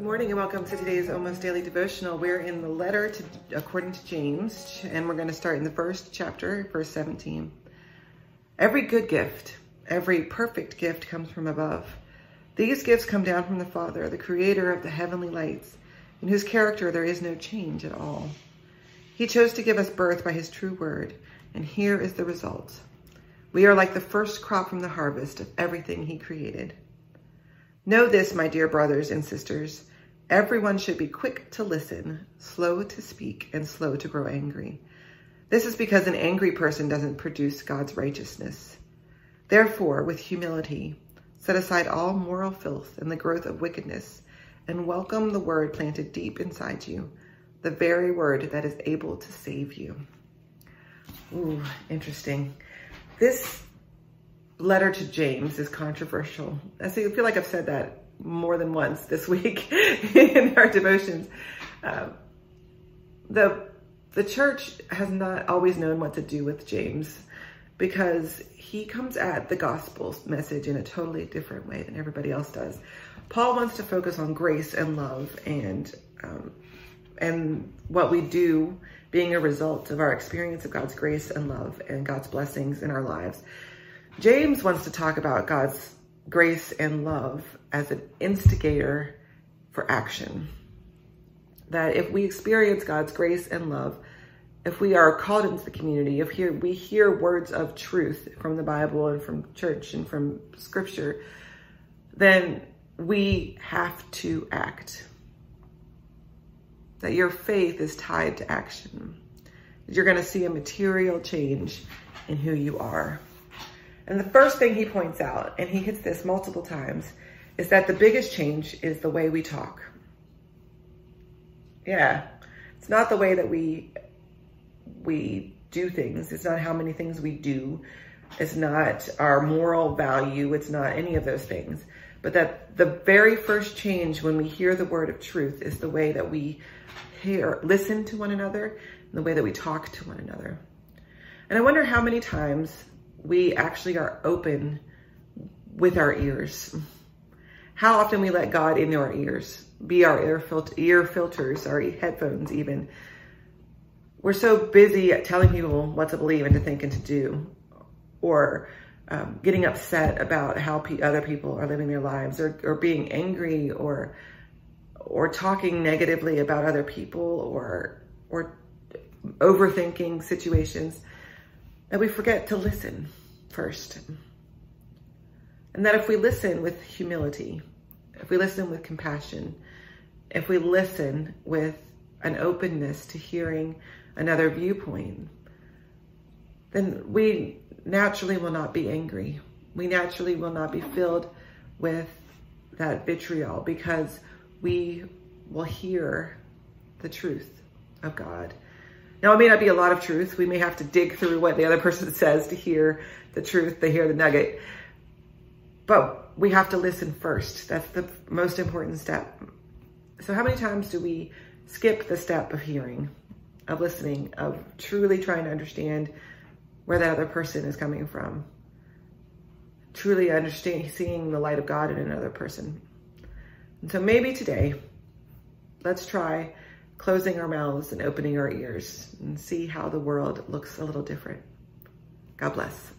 welcome to today's Almost Daily Devotional. We're in the letter to, according to James, and we're going to start in the first chapter, verse 17. Every good gift, every perfect gift comes from above. These gifts come down from the Father, the creator of the heavenly lights, in whose character there is no change at all. He chose to give us birth by his true word, and here is the result. We are like the first crop from the harvest of everything he created. Know this, my dear brothers and sisters. Everyone should be quick to listen, slow to speak, and slow to grow angry. This is because an angry person doesn't produce God's righteousness. Therefore, with humility, set aside all moral filth and the growth of wickedness, and welcome the word planted deep inside you, the very word that is able to save you. Ooh, interesting. This letter to James is controversial. I feel like I've said that more than once this week in our devotions. Um, the the church has not always known what to do with James because he comes at the gospel message in a totally different way than everybody else does. Paul wants to focus on grace and love and um, and what we do being a result of our experience of God's grace and love and God's blessings in our lives. James wants to talk about God's grace and love as an instigator for action. That if we experience God's grace and love, if we are called into the community, if here we hear words of truth from the Bible and from church and from scripture, then we have to act. That your faith is tied to action. You're going to see a material change in who you are. And the first thing he points out, and he hits this multiple times, is that the biggest change is the way we talk. Yeah, it's not the way that we we do things. It's not how many things we do. It's not our moral value. It's not any of those things. But that the very first change when we hear the word of truth is the way that we hear, listen to one another, and the way that we talk to one another. And I wonder how many times we actually are open with our ears. How often we let God into our ears, be our ear, filter, ear filters, our headphones even. We're so busy telling people what to believe and to think and to do, or um, getting upset about how pe other people are living their lives, or, or being angry, or or talking negatively about other people, or or overthinking situations that we forget to listen first. And that if we listen with humility, if we listen with compassion, if we listen with an openness to hearing another viewpoint, then we naturally will not be angry. We naturally will not be filled with that vitriol because we will hear the truth of God now, it may not be a lot of truth. We may have to dig through what the other person says to hear the truth, to hear the nugget. But we have to listen first. That's the most important step. So how many times do we skip the step of hearing, of listening, of truly trying to understand where that other person is coming from? Truly understanding, seeing the light of God in another person. And so maybe today, let's try closing our mouths and opening our ears and see how the world looks a little different. God bless.